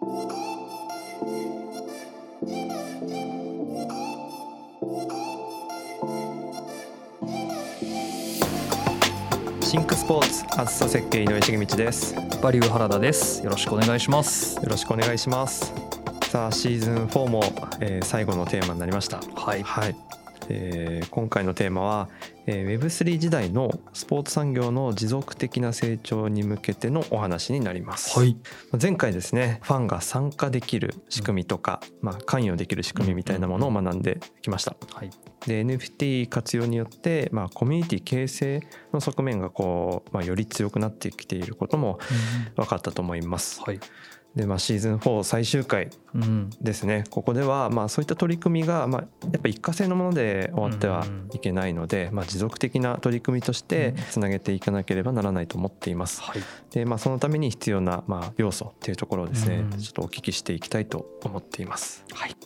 シンクスポーツあずさ設計井上重道です。よバリュー原田です。よろしくお願いします。ろしくお願いします。さあシーズン4も、えー、最後のテーマになりました。はい、はい。えー、今回のテーマは、えー、Web3 時代のスポーツ産業の持続的な成長に向けてのお話になります、はい、前回ですねファンが参加できる仕組みとか、まあ、関与できる仕組みみたいなものを学んできました、はい、で NFT 活用によって、まあ、コミュニティ形成の側面がこう、まあ、より強くなってきていることも分かったと思います。はいでまあ、シーズン4最終回ですね、うん、ここではまあそういった取り組みがまあやっぱ一過性のもので終わってはいけないので、まあ、持続的な取り組みとしてつなげていかなければならないと思っています。はい、でまあ、そのために必要なまあ要素っていうところをですね、ちょっとお聞きしていきたいと思っています。はい。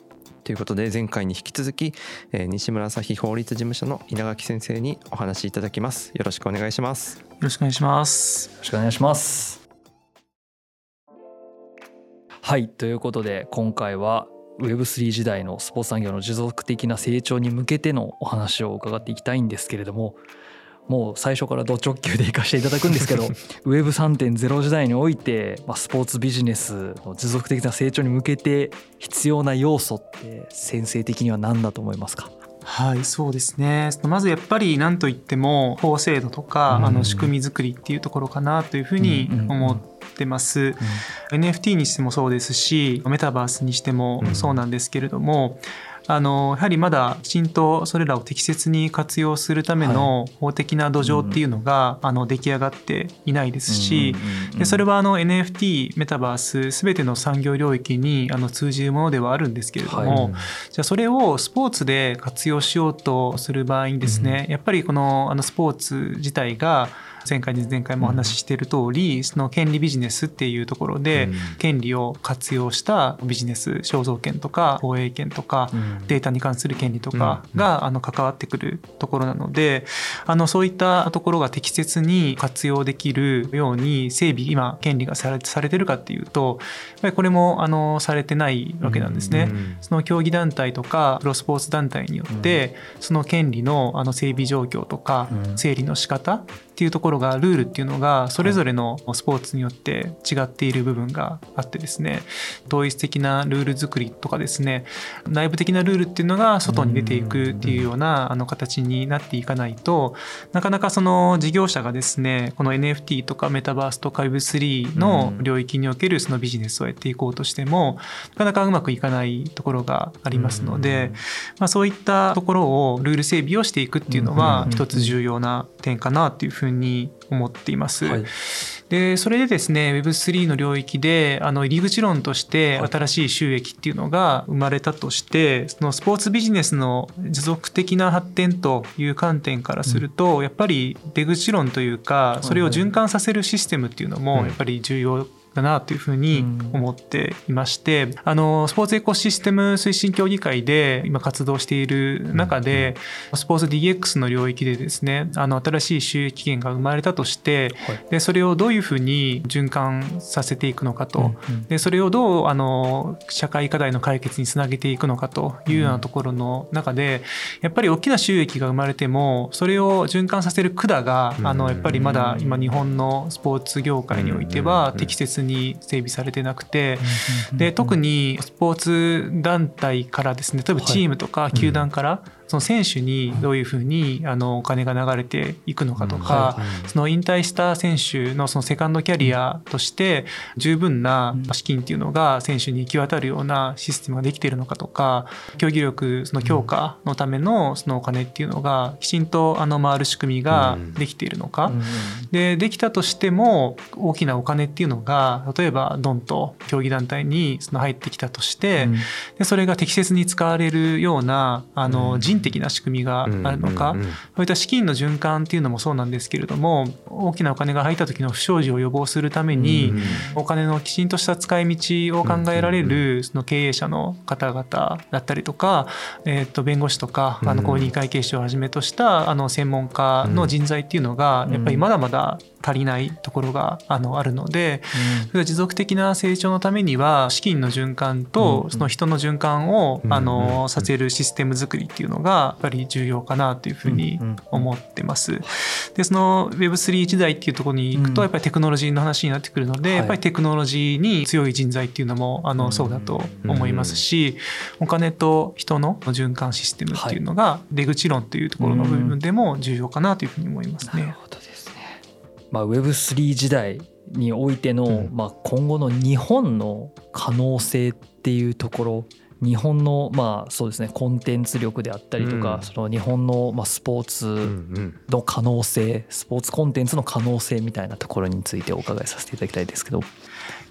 ということで前回に引き続き、えー、西村朝日法律事務所の稲垣先生にお話しいただきます。よろしくお願いします。よろしくお願いします。よろしくお願いしますはいということで今回は Web3 時代のスポーツ産業の持続的な成長に向けてのお話を伺っていきたいんですけれどももう最初からド直球でいかせていただくんですけど Web3.0 時代において、まあ、スポーツビジネスの持続的な成長に向けて必要な要素って先生的には何だと思いますか？はいそうですね。まずやっぱり何といっても法制度とか、あの仕組み作りっていうところかなというふうに思ってます、うん。うん、NFT にしてもそうですしメタバースにしてもそうなんですけれども、あのやはりまだきちんとそれらを適切に活用するための法的な土壌っていうのが、あの出来上がっていないですし、でそれはあの NFT メタバース全ての産業領域にあの通じるものではあるんですけれども、はい、じゃあそれをスポーツで活用しようとする場合にですね、やっぱりこのあのスポーツ自体が前回前回もお話ししている通り、その権利ビジネスっていうところで、権利を活用したビジネス肖像権とか放映権とか、データに関する権利とかが、あの関わってくるところなのであのそういったところが適切に活用できるように整備今権利がされされてるかっていうとやっぱりこれもあのされてないわけなんですね。その競技団体とかプロスポーツ団体によって、その権利のあの整備状況とか整理の仕方っていうところがルールっていうのがそれぞれのスポーツによって違っている部分があってですね統一的なルール作りとかですね内部的なルールっていうのが外に出ていくっていうようなあの形になっていかないとなかなかその事業者がですねこの NFT とかメタバースとか Web3 の領域におけるそのビジネスをやっていこうとしてもなかなかうまくいかないところがありますのでまあそういったところをルール整備をしていくっていうのは一つ重要な点かなっていうふうに思っています。はい、でそれでですね Web3 の領域であの入り口論として新しい収益っていうのが生まれたとしてそのスポーツビジネスの持続的な発展という観点からすると、うん、やっぱり出口論というかそれを循環させるシステムっていうのもやっぱり重要だなというふうに思っていまして、うん、あのスポーツエコシステム推進協議会で今活動している中で、うん、スポーツ DX の領域でですねあの新しい収益源が生まれたとして、はい、でそれをどういうふうに循環させていくのかと、うん、でそれをどうあの社会課題の解決につなげていくのかというようなところの中でやっぱり大きな収益が生まれてもそれを循環させる管があのやっぱりまだ今日本のスポーツ業界においては適切にに整備されてなくてで特にスポーツ団体からですね例えばチームとか球団からその選手にどういうふうにあのお金が流れていくのかとか、その引退した選手のそのセカンドキャリアとして十分な資金っていうのが選手に行き渡るようなシステムができているのかとか競技力その強化のためのそのお金っていうのがきちんとあの回る仕組みができているのか、でできたとしても大きなお金っていうのが例えばドンと競技団体にその入ってきたとして、でそれが適切に使われるようなあの人的な仕組みがあるのか、そういった資金の循環っていうのもそうなんですけれども大きなお金が入った時の不祥事を予防するために、お金のきちんとした使い道を考えられるその経営者の方々だったりとか、えー、と弁護士とかあの公認会計士をはじめとしたあの専門家の人材っていうのがやっぱりまだまだ足りないところがあのあるので、それが持続的な成長のためには資金の循環とその人の循環をあのさせるシステム作りっていうのがやっぱり重要かなというふうに思ってます。でその Web3 時代っていうところに行くとやっぱりテクノロジーの話になってくるので、やっぱりテクノロジーに強い人材っていうのもあのそうだと思いますし、お金と人の循環システムっていうのが出口論というところの部分でも重要かなというふうに思いますね。なるほど。ですね。まあ Web3 時代においての、うん、まあ今後の日本の可能性っていうところ。日本のまあそうですねコンテンツ力であったりとか、うん、その日本のまあスポーツの可能性、スポーツコンテンツの可能性みたいなところについてお伺いさせていただきたいですけど。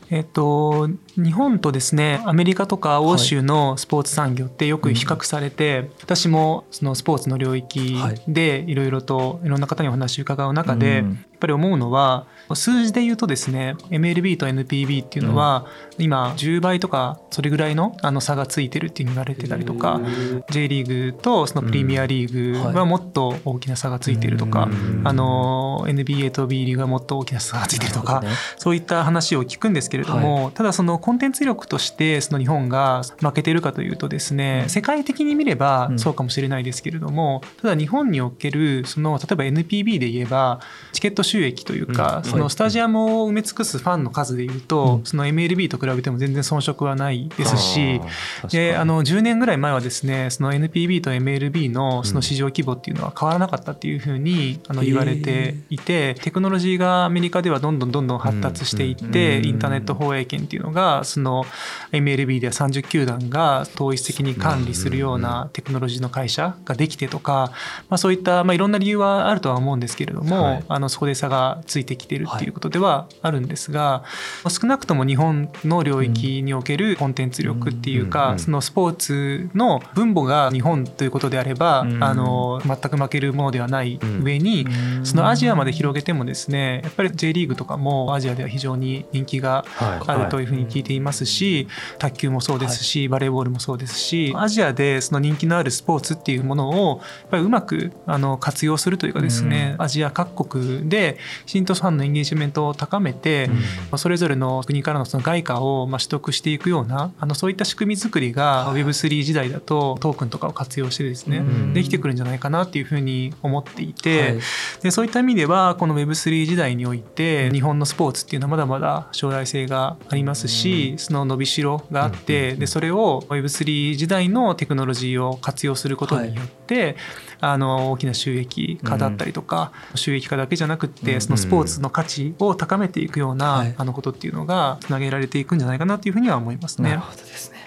えっと、日本とですねアメリカとか欧州のスポーツ産業ってよく比較されて、はいうん、私もそのスポーツの領域でいろいろといろんな方にお話を伺う中で、ぱり思うのは数字で言うとですね MLB と NPB っていうのは、今10倍とかそれぐらいのあの差がついてるって言われてたりとか J リーグとそのプレミアリーグはもっと大きな差がついてるとか、あの NBA と B リーグはもっと大きな差がついてるとか、そういった話を聞くんですけれども、ただそのコンテンツ力としてその日本が負けてるかというとですね世界的に見ればそうかもしれないですけれどもただ日本におけるその例えば NPB で言えばチケット収益というか、そのスタジアムを埋め尽くすファンの数でいうと、その MLB と比べても全然遜色はないですしであの10年ぐらい前はですねその NPB と MLB のその市場規模っていうのは変わらなかったっていうふうにあの言われていてテクノロジーがアメリカではどんどんどんどん発達していってインターネット放映権っていうのがその MLB では30球団が統一的に管理するようなテクノロジーの会社ができてとか、まあ、そういった、まあ、いろんな理由はあるとは思うんですけれども、あのそこで差がついてきてるっていうことではあるんですが、少なくとも日本の領域におけるコンテンツ力っていうか、そのスポーツの分母が日本ということであれば、あの全く負けるものではない上に、そのアジアまで広げてもですねやっぱり J リーグとかもアジアでは非常に人気があるというふうに聞いていますし、卓球もそうですし、バレーボールもそうですしアジアでその人気のあるスポーツっていうものをやっぱりうまくあの活用するというかですね、アジア各国で新都ファンのエンゲージメントを高めて、うん、それぞれの国からのその外貨をまあ取得していくようなあのそういった仕組み作りが Web3 時代だとトークンとかを活用してですね、うん、できてくるんじゃないかなっていうふうに思っていて、はい、でそういった意味ではこの Web3 時代において日本のスポーツっていうのはまだまだ将来性がありますし、その伸びしろがあって、でそれを Web3 時代のテクノロジーを活用することによって、はい、あの大きな収益化だったりとか、収益化だけじゃなくってそのスポーツの価値を高めていくような、あのことっていうのがつなげられていくんじゃないかなというふうには思いますね。なるほどですね。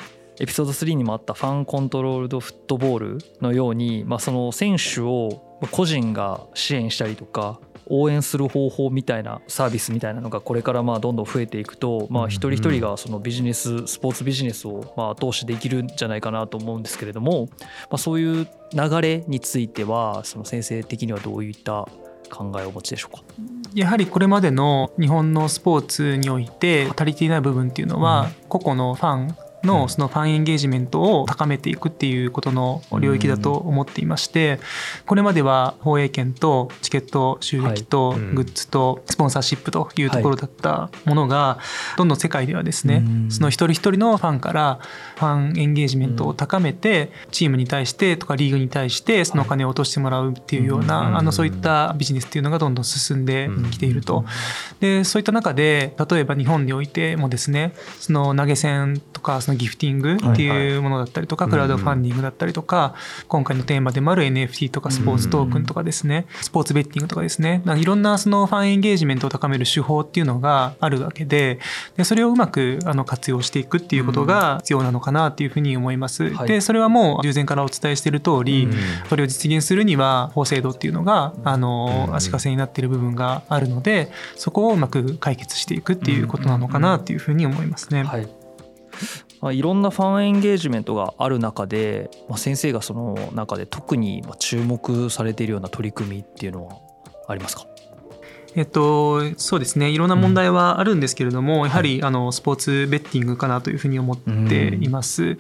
エピソード3にもあったファンコントロールドフットボールのように、まあ、その選手を個人が支援したりとか応援する方法みたいなサービスみたいなのがこれからまあどんどん増えていくと、まあ、一人一人がそのビジネススポーツビジネスをまあ後押しできるんじゃないかなと思うんですけれども、まあ、そういう流れについてはその先生的にはどういった考えをお持ちでしょうか？やはりこれまでの日本のスポーツにおいて足りていない部分っていうのは、個々のファンのそのファンエンゲージメントを高めていくっていうことの領域だと思っていましてこれまでは放映権とチケット収益とグッズとスポンサーシップというところだったものがどんどん世界ではですねその一人一人のファンからファンエンゲージメントを高めてチームに対してとかリーグに対してそのお金を落としてもらうっていうようなあのそういったビジネスっていうのがどんどん進んできていると。でそういった中で例えば日本においてもですねその投げ銭とかそのギフティングっていうものだったりとか、クラウドファンディングだったりとか、今回のテーマでもある NFT とかスポーツトークンとかですね、スポーツベッティングとかですね、いろんなそのファンエンゲージメントを高める手法っていうのがあるわけで、でそれをうまくあの活用していくっていうことが必要なのかなっていうふうに思います。で、それはもう従前からお伝えしている通り、それを実現するには法制度っていうのが、あの、足かせになっている部分があるので、そこをうまく解決していくっていうことなのかなっていうふうに思いますね。はいまあ、いろんなファンエンゲージメントがある中で、まあ、先生がその中で特に注目されているような取り組みっていうのはありますか？えっと、そうですね。いろんな問題はあるんですけれども、うん、やはり、あのスポーツベッティングかなというふうに思っています。うん、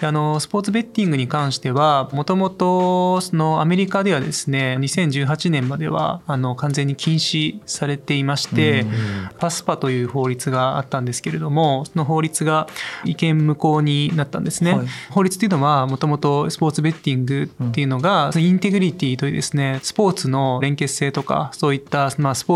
であのスポーツベッティングに関してはもともとそのアメリカではですね2018年まではあの完全に禁止されていまして、うん、パスパという法律があったんですけれどもその法律が違憲無効になったんですね。はい、法律というのはもともとスポーツベッティングっていうのが、インテグリティというですねスポーツの連結性とかそういった、まあ、スポポーツ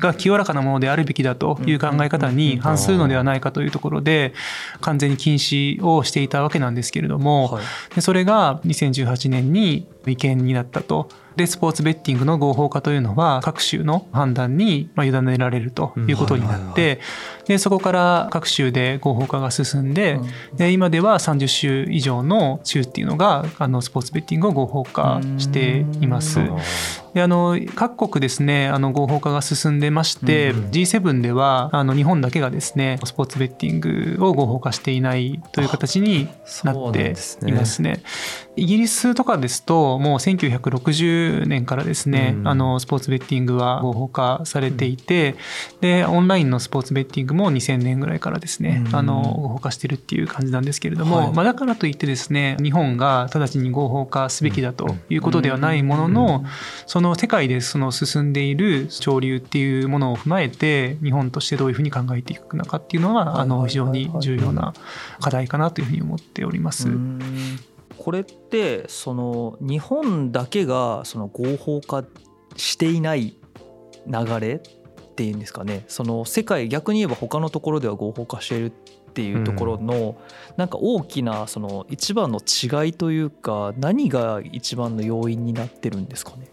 が清らかなものであるべきだという考え方に反するのではないかというところで完全に禁止をしていたわけなんですけれどもそれが2018年に違憲になったと。でスポーツベッティングの合法化というのは各州の判断に委ねられるということになってでそこから各州で合法化が進んでで今では30州以上の州っていうのがあのスポーツベッティングを合法化しています。であの各国ですねあの合法化が進んでまして、うん、G7 ではあの日本だけがですねスポーツベッティングを合法化していないという形になっていますね。イギリスとかですともう1960年からですね、うん、あのスポーツベッティングは合法化されていて、うん、でオンラインのスポーツベッティングも2000年ぐらいからですね、うん、あの合法化してるっていう感じなんですけれども、はい、まあ、だからといってですね日本が直ちに合法化すべきだということではないものの、その世界でその進んでいる潮流っていうものを踏まえて日本としてどういうふうに考えていくのかっていうのはあの非常に重要な課題かなというふうに思っております。これってその日本だけがその合法化していない流れっていうんですかね。その世界逆に言えば他のところでは合法化しているっていうところの、なんか大きなその一番の違いというか何が一番の要因になってるんですかね。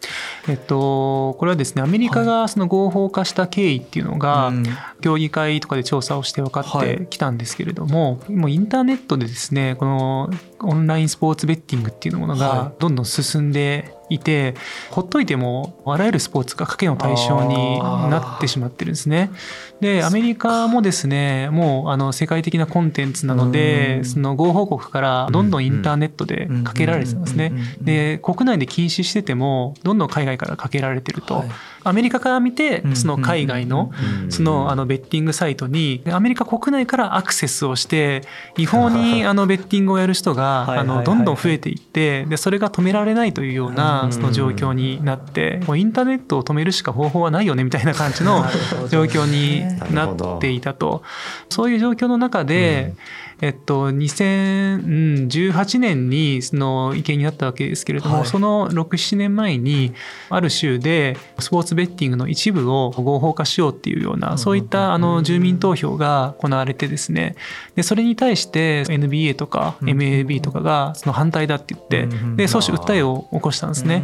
えっと、これはですねアメリカがその合法化した経緯っていうのが、はい、協議会とかで調査をして分かってきたんですけれども、はい、もうインターネットでですねこのオンラインスポーツベッティングっていうものがどんどん進んでいてほっといてもあらゆるスポーツが賭けの対象になってしまってるんですね。でアメリカもですねもうあの世界的なコンテンツなのでその合法国からどんどんインターネットでかけられてますね。で国内で禁止しててもどんどん海外からかけられてると。はいアメリカから見てその海外のそのあのベッティングサイトにアメリカ国内からアクセスをして違法に あのベッティングをやる人があのどんどん増えていってでそれが止められないというようなその状況になってもうインターネットを止めるしか方法はないよねみたいな感じの状況になっていたと。そういう状況の中でえっと、2018年にその違憲になったわけですけれども、はい、その6、7年前に、ある州でスポーツベッティングの一部を合法化しようっていうような、そういったあの住民投票が行われてですね、でそれに対して NBA とか MLB とかがその反対だって言って、で、訴訟、訴えを起こしたんですね。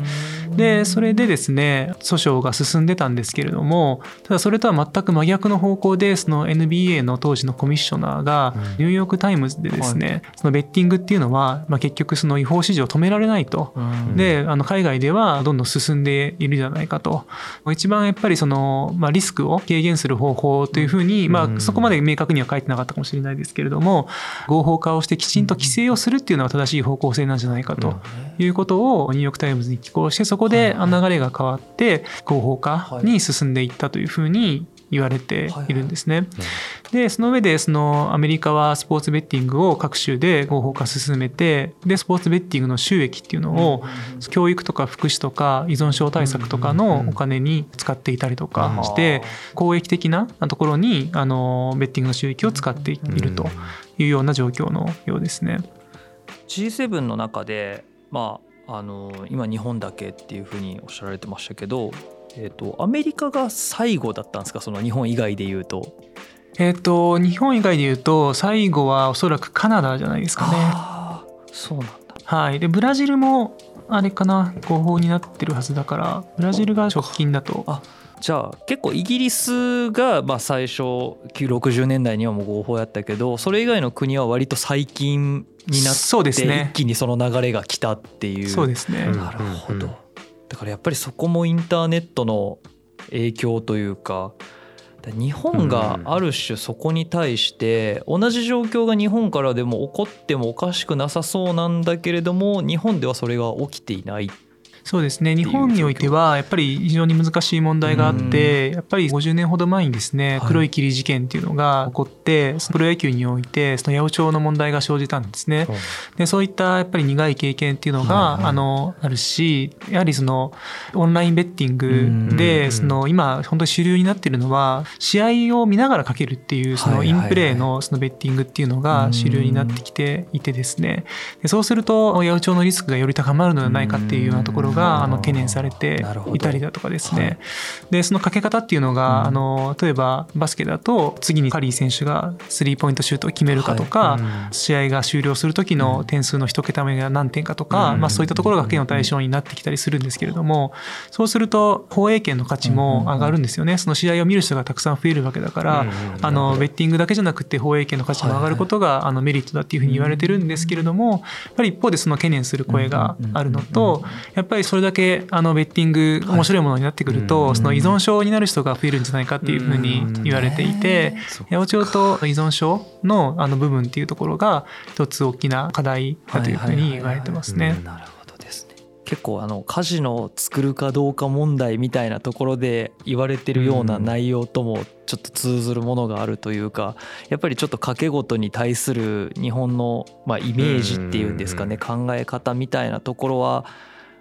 で、それでですね、訴訟が進んでたんですけれども、ただそれとは全く真逆の方向で、その NBA の当時のコミッショナーが、ニューヨークタイムズでですね、はい、そのベッティングっていうのは、まあ、結局その違法市場を止められないと。で、あの海外ではどんどん進んでいるじゃないかと。一番やっぱりその、まあ、リスクを軽減する方法というふうに、まあ、そこまで明確には書いてなかったかもしれないですけれども、合法化をしてきちんと規制をするっていうのは正しい方向性なんじゃないかということをニューヨークタイムズに寄稿して、そここで流れが変わって合法化に進んでいったというふうに言われているんですね。でその上でそのアメリカはスポーツベッティングを各州で合法化進めてでスポーツベッティングの収益っていうのを教育とか福祉とか依存症対策とかのお金に使っていたりとかして公益的なところにあのベッティングの収益を使っているというような状況のようですね。G7 の中でまああの今日本だけっていうふうにおっしゃられてましたけど、えーと、アメリカが最後だったんですか？その日本以外で言うと。えっ、ー、と日本以外で言うと最後はおそらくカナダじゃないですかね。そうなんだ。はい、でブラジルもあれかな合法になってるはずだからブラジルが直近だと。あじゃあ結構イギリスがまあ最初60年代にはもう合法やったけどそれ以外の国は割と最近になって一気にその流れが来たっていう。そうですね。なるほど。だからやっぱりそこもインターネットの影響というか日本がある種そこに対して同じ状況が日本からでも起こってもおかしくなさそうなんだけれども日本ではそれが起きていないそうですね。日本においてはやっぱり非常に難しい問題があってやっぱり50年ほど前にですね黒い霧事件っていうのが起こって、プロ野球においてその八百長の問題が生じたんですね。でそういったやっぱり苦い経験っていうのが、あのあるしやはりそのオンラインベッティングでその今本当に主流になっているのは試合を見ながらかけるっていうそのインプレーのそのベッティングっていうのが主流になってきていてですね。でそうすると八百長のリスクがより高まるのではないかっていうようなところがあの懸念されていたりだとかですね。でそのかけ方っていうのがあの例えばバスケだと次にカリー選手がスリーポイントシュートを決めるかとか試合が終了する時の点数の1桁目が何点かとかまあそういったところが賭けの対象になってきたりするんですけれどもそうすると放映権の価値も上がるんですよね。その試合を見る人がたくさん増えるわけだからあのベッティングだけじゃなくて放映権の価値も上がることがあのメリットだっていうふうに言われてるんですけれどもやっぱり一方でその懸念する声があるのとやっぱりそれだけあのベッティング面白いものになってくるとその依存症になる人が増えるんじゃないかっていうふうに言われていて八百長と依存症のあの部分っていうところが一つ大きな課題だというふうに言われてますね。なるほどですね。結構あのカジノを作るかどうか問題みたいなところで言われてるような内容ともちょっと通ずるものがあるというかやっぱりちょっと賭け事に対する日本のまあイメージっていうんですかね考え方みたいなところは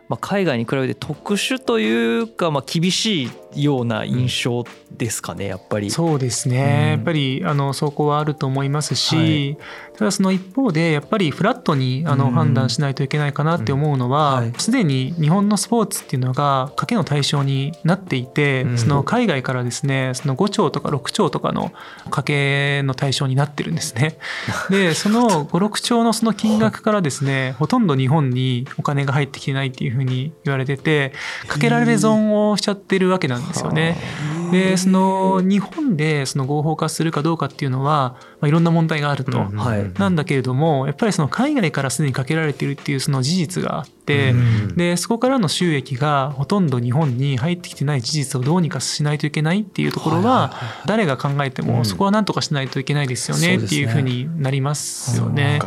まあ海外に比べて特殊というかまあ厳しいような印象ですかねやっぱり。そうですね、うん、やっぱりあのそこはあると思いますし、はい、ただその一方でやっぱりフラットにあの判断しないといけないかなって思うのはすで、に日本のスポーツっていうのが賭けの対象になっていて、うん、その海外からですねその5兆とか6兆とかの賭けの対象になってるんですね。でその56兆のその金額からですねほとんど日本にお金が入ってきてないっていうふうに言われててかけられる損をしちゃってるわけなんですよね。でその日本でその合法化するかどうかっていうのは、まあ、いろんな問題があると、なんだけれどもやっぱりその海外からすでにかけられているっていうその事実があって、でそこからの収益がほとんど日本に入ってきてない事実をどうにかしないといけないっていうところは誰が考えてもそこは何とかしないといけないですよねっていうふうになりますよね。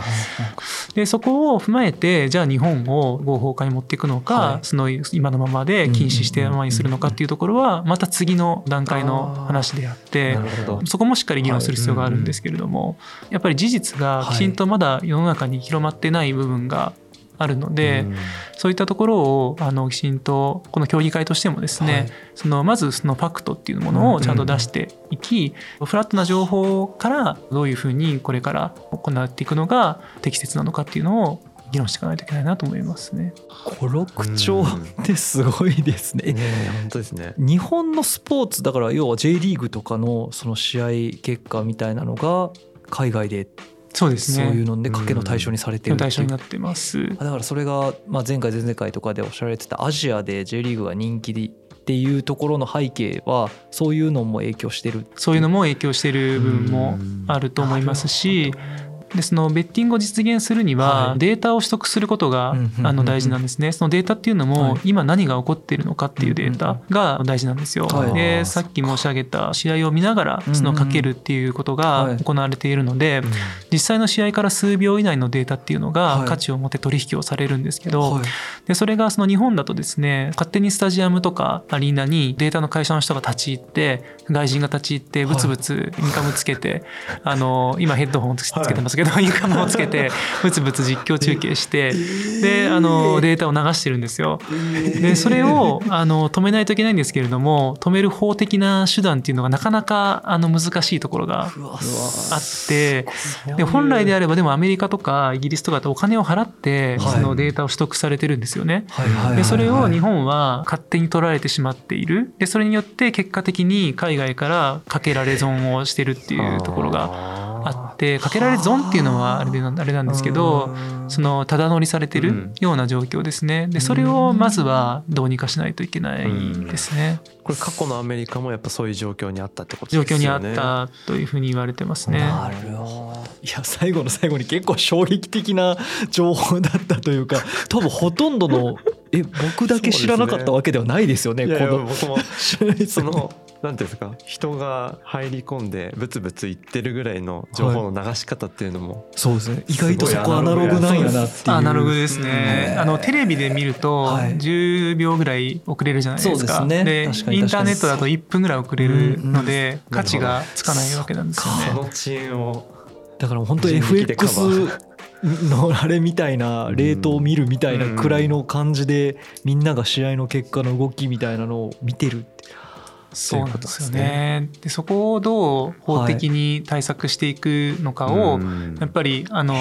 でそこを踏まえてじゃあ日本を合法化に持っていくのか、その今のままで禁止してままにするのかっていうところはまた次の段階の話であってそこもしっかり議論する必要があるんですけれども、やっぱり事実がきちんとまだ世の中に広まってない部分があるので、うん、そういったところをあのきちんとこの協議会としてもですね、はい、そのまずそのファクトっていうものをちゃんと出していき、うん、フラットな情報からどういうふうにこれから行っていくのが適切なのかっていうのを議論していかないといけないなと思いますね。五六兆ってすごいですね。ね本当ですね。日本のスポーツだから要は J リーグとかのその試合結果みたいなのが海外でそうですね。そういうので賭けの対象にされてる対象になってます。だからそれがまあ前回前々回とかでおっしゃられてたアジアで J リーグが人気でっていうところの背景はそういうのも影響してるそういうのも影響してる部分もあると思いますしでそのベッティングを実現するにはデータを取得することがあの大事なんですね。そのデータっていうのも今何が起こっているのかっていうデータが大事なんですよ。でさっき申し上げた試合を見ながらそのかけるっていうことが行われているので実際の試合から数秒以内のデータっていうのが価値を持って取引をされるんですけどでそれがその日本だとですね勝手にスタジアムとかアリーナにデータの会社の人が立ち入って外人が立ち入ってブツブツインカムつけてあの今ヘッドホンつけてますけど インカムをつけてブツブツ実況中継してであのデータを流してるんですよ。でそれをあの止めないといけないんですけれども止める法的な手段っていうのがなかなかあの難しいところがあってで本来であればでもアメリカとかイギリスとかってお金を払ってそのデータを取得されてるんですよね。でそれを日本は勝手に取られてしまっている。でそれによって結果的に海外からかけられ損をしてるっていうところがあってかけられ損っていうのはあれであれなんですけどそのただ乗りされてるような状況ですねでそれをまずはどうにかしないといけないですね。これ過去のアメリカもやっぱそういう状況にあったってことですね。状況にあったというふうに言われてますね。なるほど。いや最後の最後に結構衝撃的な情報だったというか 多分ほとんどのえ僕だけ知らなかったわけではないですよね。ねこの僕も そのなんていうんですか？人が入り込んでブツブツ言ってるぐらいの情報の流し方っていうのも、そうですね。意外とそこアナログなんやなっていうアナログですね、あのテレビで見ると10秒ぐらい遅れるじゃないですか、で、ね、インターネットだと1分ぐらい遅れるので、価値がつかないわけなんですよね。その遅延をだから本当 FX のあれみたいな冷凍見るみたいなくらいの感じでみんなが試合の結果の動きみたいなのを見てるってそうなんですよね。でそこをどう法的に対策していくのかを、はい、やっぱりあの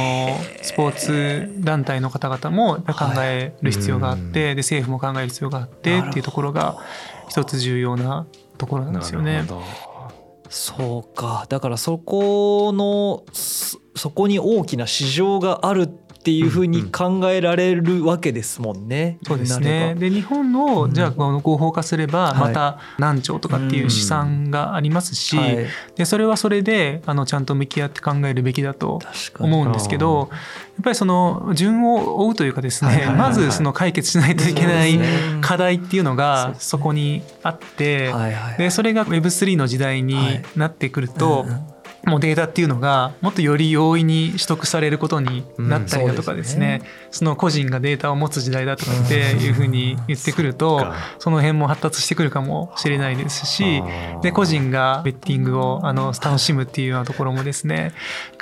スポーツ団体の方々も考える必要があって、はい、で政府も考える必要があってっていうところが一つ重要なところなんですよね。そうか。だからそこのそこに大きな市場があるっていうふうに考えられるわけですもんね。そうですね。で日本のじゃあ合法化すればまた何兆とかっていう試算がありますし、はい、でそれはそれであのちゃんと向き合って考えるべきだと思うんですけどやっぱりその順を追うというかですねまずその解決しないといけない課題っていうのがそこにあってでそれが Web3 の時代になってくると。もうデータっていうのがもっとより容易に取得されることになったりだとかですね,、その個人がデータを持つ時代だとかっていうふうに言ってくるとその辺も発達してくるかもしれないですしで個人がベッティングをあの楽しむっていうようなところもですね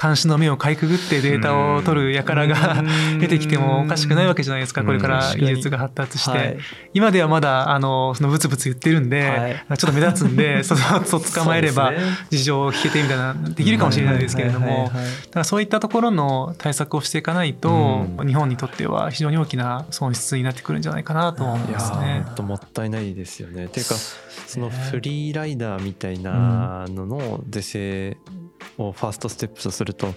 監視の目をかいくぐってデータを取る輩が出てきてもおかしくないわけじゃないですかこれから技術が発達して、今ではまだあのそのブツブツ言ってるんで、ちょっと目立つんで その捕まえれば事情を聞けてみたいなできるかもしれないですけれども、だからそういったところの対策をしていかないと、日本にとっては非常に大きな損失になってくるんじゃないかなと思いますね。ともったいないですよね。というかそのフリーライダーみたいなのの是正をファーストステップとすると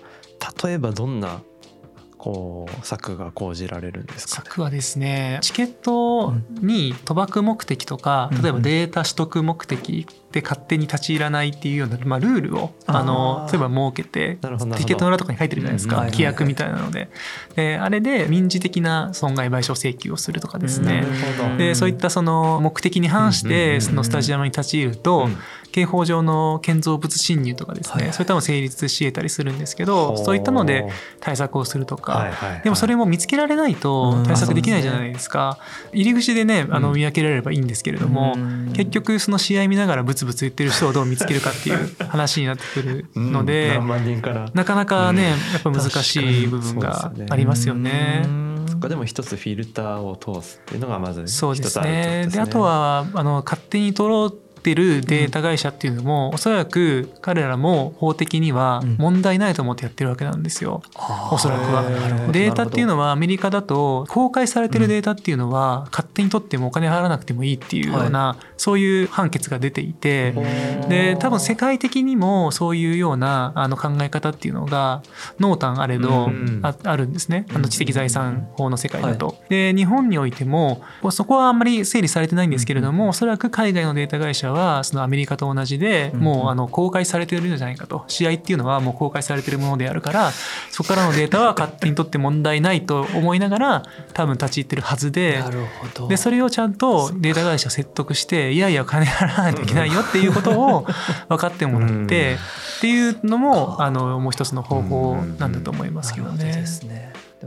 例えばどんなこう策が講じられるんですか、ね、策はですねチケットに賭博目的とか、例えばデータ取得目的で勝手に立ち入らないっていうような、まあ、ルールをあの例えば設けてティケットの裏とかに書いてるじゃないですか、規約みたいなので。であれで民事的な損害賠償請求をするとかですね。でそういったその目的に反してそのスタジアムに立ち入ると、刑法上の建造物侵入とかですね、はい、そういったのを成立し得たりするんですけどそういったので対策をするとか、はいはい。はい、でもそれも見つけられないと対策できないじゃないですか、うん、入り口でねあの見分けられればいいんですけれども、うん、結局その試合見ながらブツブツ言ってる人をどう見つけるかっていう 話になってくるので、うん、なかなかね、やっぱ難しい部分がありますよね。でも一つフィルターを通すっていうのがまずそうですね。であとはあの勝手に取ろうってるデータ会社っていうのも、うん、おそらく彼らも法的には問題ないと思ってやってるわけなんですよ、うん、おそらくは。データっていうのはアメリカだと公開されてるデータっていうのは勝手に取ってもお金払わなくてもいいっていうような、はい、そういう判決が出ていて。で多分世界的にもそういうようなあの考え方っていうのが濃淡あれどあ,、あるんですね。あの知的財産法の世界だと。はい、で日本においてもそこはあんまり整理されてないんですけれどもおそらく海外のデータ会社はそのアメリカと同じでもうあの公開されてるんじゃないかと。試合っていうのはもう公開されてるものであるからそこからのデータは勝手に取って問題ないと思いながら多分立ち入ってるはずででそれをちゃんとデータ会社説得していやいや金払わないといけないよっていうことを分かってもらってっていうのもあのもう一つの方法なんだと思いますけどね。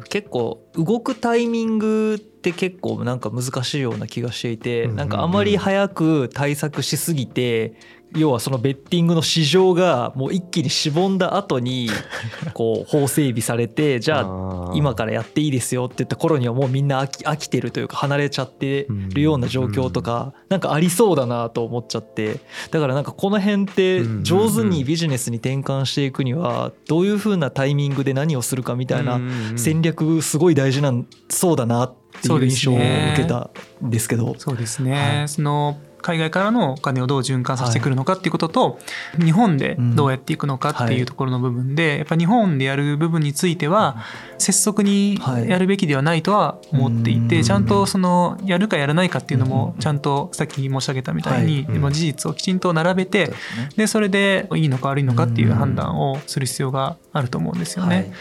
結構動くタイミングって結構なんか難しいような気がしていてなんかあまり早く対策しすぎて要はそのベッティングの市場がもう一気にしぼんだ後に こう法整備されてじゃあ今からやっていいですよって言った頃にはもうみんな飽き飽きてるというか離れちゃってるような状況とかなんかありそうだなと思っちゃって。だからなんかこの辺って上手にビジネスに転換していくにはどういうふうなタイミングで何をするかみたいな戦略すごい大事なんそうだなっていう印象を受けたんですけど。そうですね、はい、その海外からのお金をどう循環させてくるのかっていうことと、日本でどうやっていくのかっていうところの部分で、やっぱ日本でやる部分については拙速にやるべきではないとは思っていて、ちゃんとそのやるかやらないかっていうのもちゃんとさっき申し上げたみたいに、事実をきちんと並べてでそれでいいのか悪いのかっていう判断をする必要があると思うんですよね。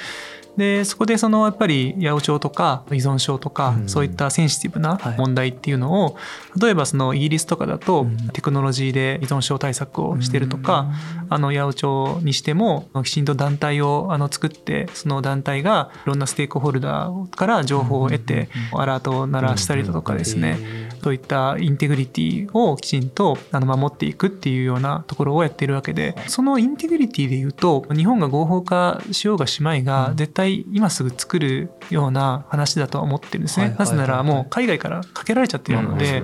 でそこでそのやっぱり八百長とか依存症とか、そういったセンシティブな問題っていうのを、例えばそのイギリスとかだとテクノロジーで依存症対策をしてるとか、あの八百長にしてもきちんと団体をあの作ってその団体がいろんなステークホルダーから情報を得てアラートを鳴らしたりだとかですね。そういったインテグリティをきちんとあの守っていくっていうようなところをやっているわけでそのインテグリティでいうと日本が合法化しようがしまいが絶対今すぐ作るような話だとは思ってるんですね。なぜならもう海外からかけられちゃっているので、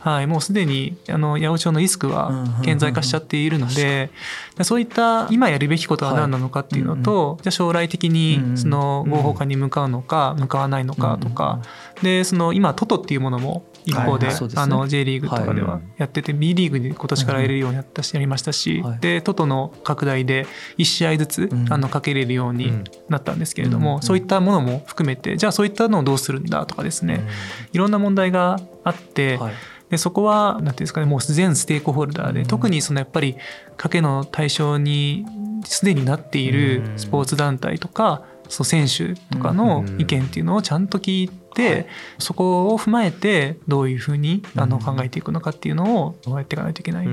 はい、もうすでにあの八百長のリスクは顕在化しちゃっているので、そういった今やるべきことは何なのかっていうのと、じゃあ将来的にその合法化に向かうのか向かわないのかとか、でその今トトっていうものも一方で,、あの J リーグとかではやってて、B リーグで今年からやれるようになったしやりましたし、でトトの拡大で1試合ずつ、あのかけれるようになったんですけれども、そういったものも含めてじゃあそういったのをどうするんだとかですね、いろんな問題があって、でそこは何ていうんですかねもう全ステークホルダーで、特にそのやっぱり賭けの対象にすでになっているスポーツ団体とか、そう選手とかの意見っていうのをちゃんと聞いて、そこを踏まえてどういうふうにあの考えていくのかっていうのをやっていかないといけない。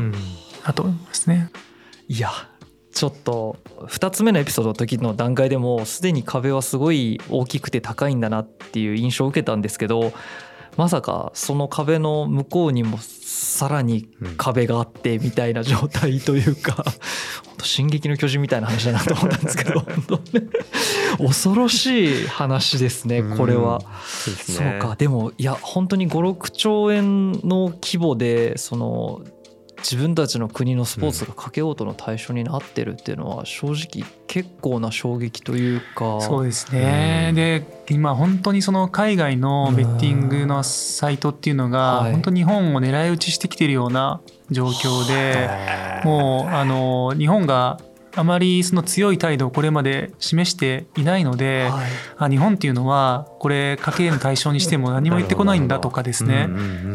なと思いますね。いやちょっと2つ目のエピソードの時の段階でもすでに壁はすごい大きくて高いんだなっていう印象を受けたんですけどまさかその壁の向こうにもさらに壁があってみたいな状態というか、本当進撃の巨人みたいな話だなと思ったんですけど恐ろしい話ですねこれは。そうか。でもいや本当に56兆円の規模でその自分たちの国のスポーツがかけようとの対象になってるっていうのは正直結構な衝撃というか。そうですね、うん、で今本当にその海外のベッティングのサイトっていうのが本当日本を狙い撃ちしてきてるような状況でもうあの日本があまりその強い態度をこれまで示していないので、はい、あ日本っていうのはこれ家計の対象にしても 何も言ってこないんだとかですね、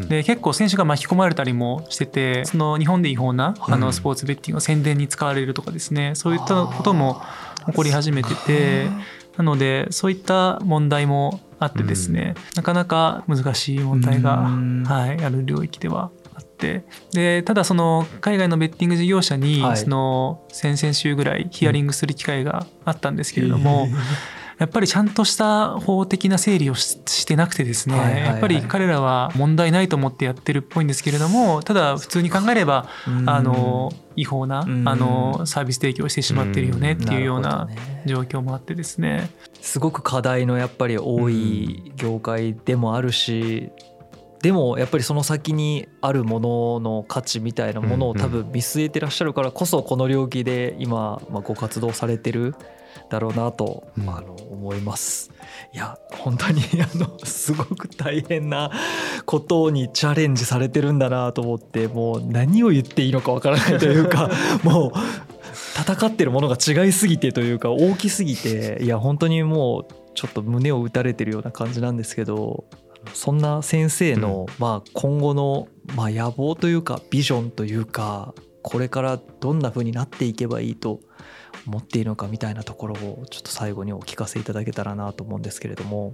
で結構選手が巻き込まれたりもしててその日本で違法なあのスポーツベッティングを宣伝に使われるとかですね。そういったことも起こり始めててなのでそういった問題もあってですね、なかなか難しい問題が、はい、ある領域ではって。でただその海外のベッティング事業者にその先々週ぐらいヒアリングする機会があったんですけれども、やっぱりちゃんとした法的な整理をしてなくてですね、やっぱり彼らは問題ないと思ってやってるっぽいんですけれどもただ普通に考えればあの違法なあのサービス提供してしまってるよねっていうような状況もあってですね。すごく課題のやっぱり多い業界でもあるし、でもやっぱりその先にあるものの価値みたいなものを多分見据えてらっしゃるからこそこの領域で今まご活動されてるだろうなと、あの思います。いや本当にあのすごく大変なことにチャレンジされてるんだなと思ってもう何を言っていいのかわからないというか もう戦ってるものが違いすぎてというか大きすぎていや本当にもうちょっと胸を打たれてるような感じなんですけどそんな先生の、まあ、今後の、まあ、野望というかビジョンというかこれからどんな風になっていけばいいと思っているのかみたいなところをちょっと最後にお聞かせいただけたらなと思うんですけれども。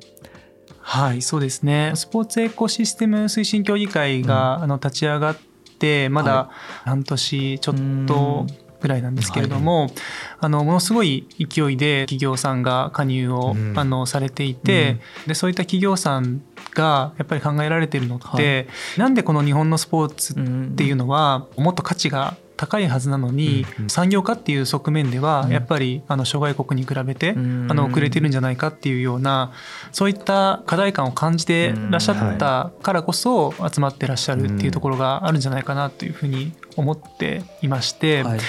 はいそうですね。スポーツエコシステム推進協議会が、うん、あの立ち上がってまだ半年ちょっとぐらいなんですけれども、はい、あのものすごい勢いで企業さんが加入を、うん、あのされていて、うん、でそういった企業さんがやっぱり考えられてるのって、はい、なんでこの日本のスポーツっていうのはもっと価値が高いはずなのに、うんうん、産業化っていう側面ではやっぱりあの諸外国に比べて、あの遅れてるんじゃないかっていうようなそういった課題感を感じてらっしゃったからこそ集まってらっしゃるっていうところがあるんじゃないかなというふうに思っていまして、はい、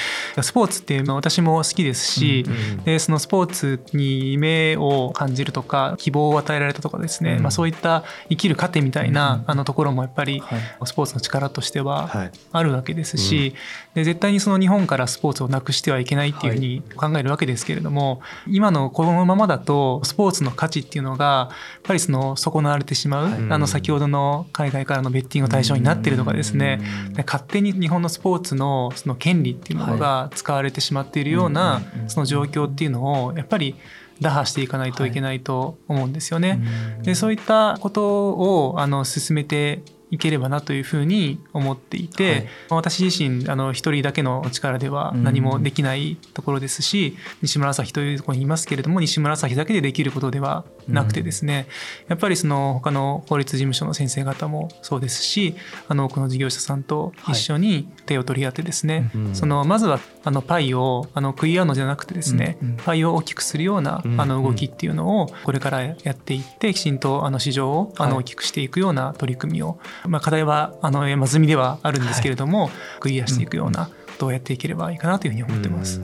スポーツっていうのは私も好きですし、うんうん、でそのスポーツに夢を感じるとか希望を与えられたとかですね、うん、まあ、そういった生きる糧みたいな、あのところもやっぱりスポーツの力としてはあるわけですし、で絶対にその日本からスポーツをなくしてはいけないっていうふうに考えるわけですけれども、今のこのままだとスポーツの価値っていうのがやっぱりその損なわれてしまう、あの先ほどの海外からのベッティングの対象になってるとかですね、勝手に日本のスポーツのその権利っていうものが使われてしまっているようなその状況っていうのをやっぱり打破していかないといけないと思うんですよね。でそういったことをあの進めていければなというふうに思っていて、はい、私自身あの一人だけの力では何もできないところですし、うん、西村朝日というところにいますけれども西村朝日だけでできることではなくてですね、うん、やっぱりその他の法律事務所の先生方もそうですしあの多くの事業者さんと一緒に手を取り合ってですね、はい、そのまずはあのパイをあの食い合うのじゃなくてですね、うん、パイを大きくするようなあの動きっていうのをこれからやっていってきちんとあの市場をあの大きくしていくような取り組みをまあ、課題はあの山積みではあるんですけれども、はい、クリアしていくようなことをやっていければいいかなというふうに思ってます。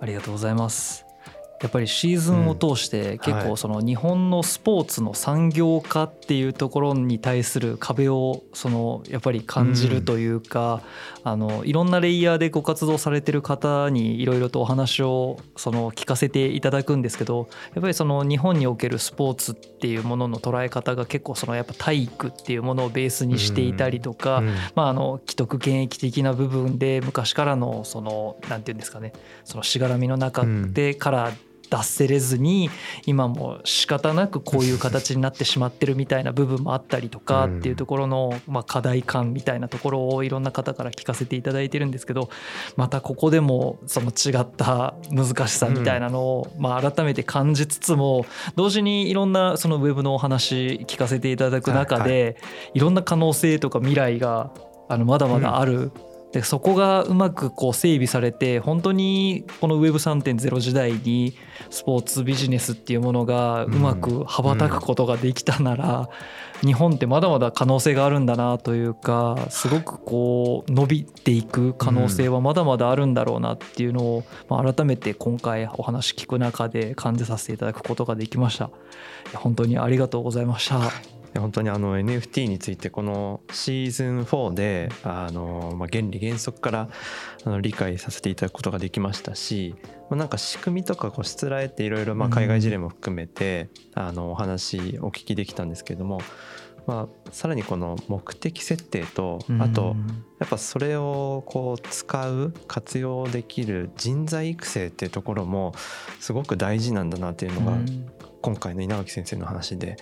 ありがとうございます。やっぱりシーズンを通して結構その日本のスポーツの産業化っていうところに対する壁をそのやっぱり感じるというか、あのいろんなレイヤーでご活動されてる方にいろいろとお話をその聞かせていただくんですけどやっぱりその日本におけるスポーツっていうものの捉え方が結構そのやっぱ体育っていうものをベースにしていたりとか、まああの既得権益的な部分で昔からのそのなんていうんですかねそのしがらみの中でから出せれずに今も仕方なくこういう形になってしまってるみたいな部分もあったりとかっていうところのまあ課題感みたいなところをいろんな方から聞かせていただいてるんですけどまたここでもその違った難しさみたいなのをまあ改めて感じつつも同時にいろんなそのウェブのお話聞かせていただく中でいろんな可能性とか未来があのまだまだあるでそこがうまくこう整備されて本当にこの Web3.0 時代にスポーツビジネスっていうものがうまく羽ばたくことができたなら、日本ってまだまだ可能性があるんだなというかすごくこう伸びていく可能性はまだまだあるんだろうなっていうのを、ま改めて今回お話聞く中で感じさせていただくことができました。本当にありがとうございました。本当にあの NFT についてこのシーズン4であの、まあ、原理原則からあの理解させていただくことができましたし、まあ、なんか仕組みとかこうしつらえていろいろ海外事例も含めて、うん、あのお話お聞きできたんですけども、まあ、さらにこの目的設定とあとやっぱそれをこう使う活用できる人材育成っていうところもすごく大事なんだなっていうのが今回の稲垣先生の話で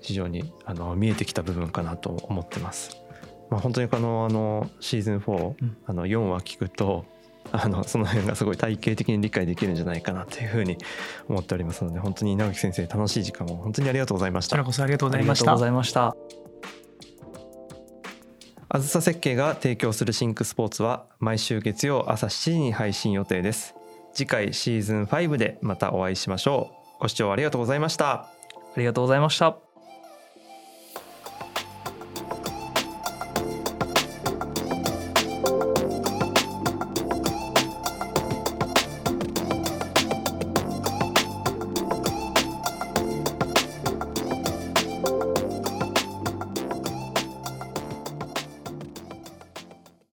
非常にあの見えてきた部分かなと思ってます。まあ、本当にこのあのシーズン4、うん、あの4話聞くとあのその辺がすごい体系的に理解できるんじゃないかなというふうに思っておりますので本当に稲垣先生楽しい時間を本当にありがとうございました。こちらこそありがとうございました。ありがとうございました。あずさ設計が提供するシンクスポーツは毎週月曜朝7時に配信予定です。次回シーズン5でまたお会いしましょう。ご視聴ありがとうございました。ありがとうございました。